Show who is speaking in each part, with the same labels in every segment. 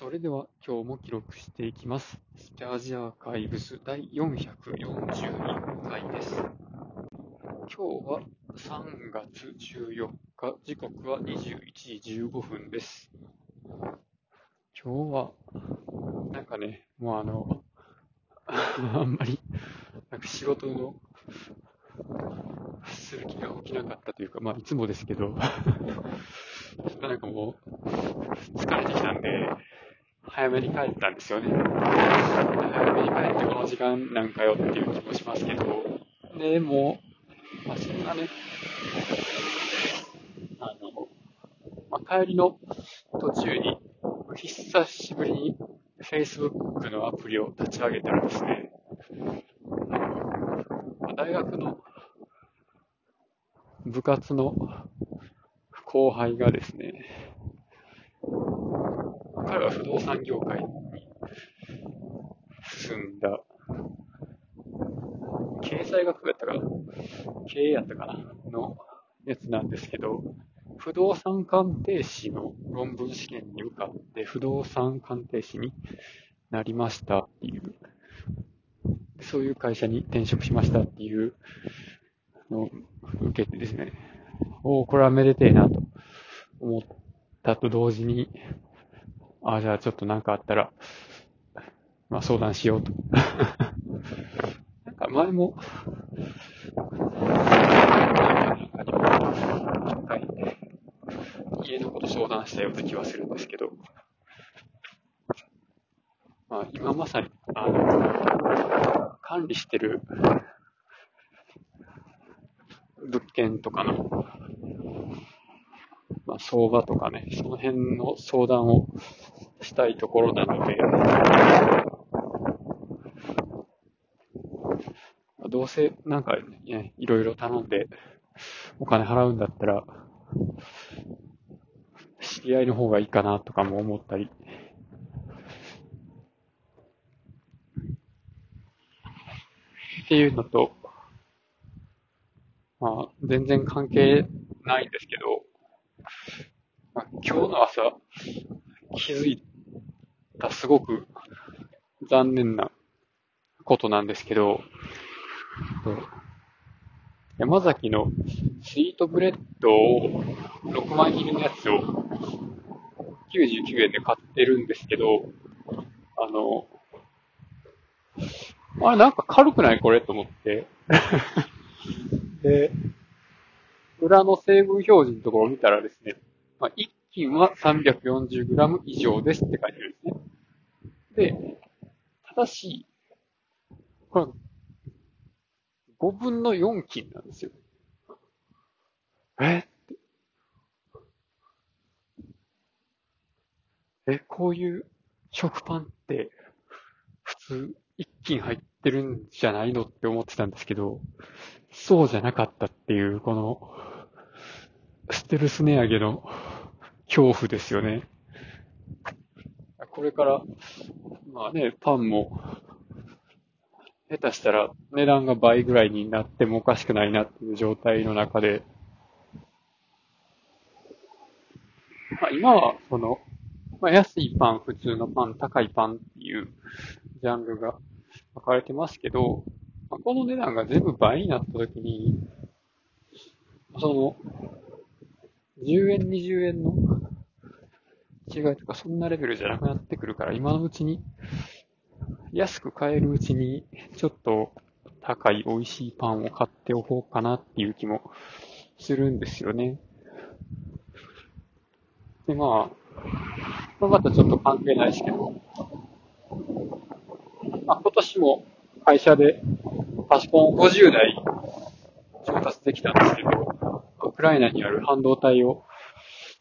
Speaker 1: それでは今日も記録していきます。スペアジアーカイブス第441回です。今日は3月14日、時刻は21時15分です。今日は、なんかね、もうあの、あんまり、なんか仕事の、する気が起きなかったというか、まあいつもですけど、なんかもう、疲れてきたんで、早めに帰ったんですよね。早めに帰ってこの時間なんかよっていう気もしますけど、でも、まあ、そんなね、あの、まあ、帰りの途中に、久しぶりに Facebook のアプリを立ち上げたらですね、まあ大学の部活の後輩がですね、彼は不動産業界に進んだ、経済学部やったかな？経営やったかな？のやつなんですけど、不動産鑑定士の論文試験に受かって、不動産鑑定士になりましたっていう、そういう会社に転職しましたっていうのを受けてですね、おお、これはめでてえなと思ったと同時に、ああ、じゃあちょっとなんかあったら、まあ相談しようと。なんか前も、家のこと相談したような気はするんですけど、まあ今まさに、あの、管理してる物件とかの、まあ、相場とかね、その辺の相談をしたいところなので、どうせなんかね、いろいろ頼んでお金払うんだったら、知り合いの方がいいかなとかも思ったり、っていうのと、まあ、全然関係ないんですけど、まあ、今日の朝気づいたすごく残念なことなんですけど、山崎のスイートブレッドを6枚切りのやつを99円で買ってるんですけど、あの、あれなんか軽くないこれと思って。で、裏の成分表示のところを見たらですね、まあ、1斤は 340g 以上ですって書いてるんですね。で、ただし、これ、5分の4斤なんですよ。え？って。え、こういう食パンって、普通1斤入ってるんじゃないのって思ってたんですけど、そうじゃなかったっていう、この、ステルス値上げの恐怖ですよね。これから、まあね、パンも、下手したら値段が倍ぐらいになってもおかしくないなっていう状態の中で、まあ今は、その、まあ安いパン、普通のパン、高いパンっていうジャンルが分かれてますけど、まあ、この値段が全部倍になった時に、その、10円、20円の違いとかそんなレベルじゃなくなってくるから、今のうちに、安く買えるうちに、ちょっと高い美味しいパンを買っておこうかなっていう気もするんですよね。で、まあ、まあ、またちょっと関係ないですけど、まあ、今年も会社でパソコンを50台調達できたんですけど、ウクライナにある半導体を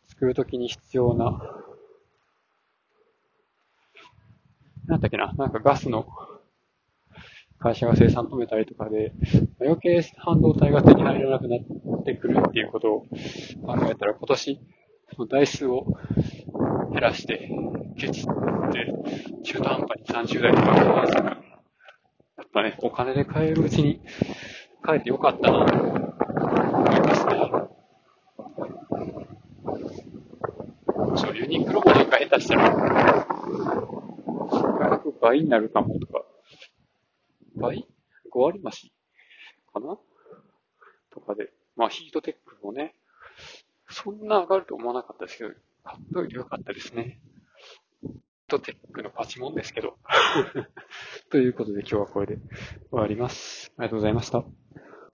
Speaker 1: 作るときに必要な、なんだっけな、なんかガスの会社が生産止めたりとかで、余計半導体が手に入らなくなってくるっていうことを考えたら今年、その台数を減らして、ケチって中途半端に30台とか買わずやっぱね、お金で買えるうちに買えてよかったなと思いますね。そう、ユニクロもなんか下手したら、倍になるかもとか、倍 ?5 割増しかな？とかで、まあヒートテックもね、そんな上がると思わなかったですけど、買っといてよかったですね。ヒートテックのパチモンですけど。ということで今日はこれで終わります。ありがとうございました。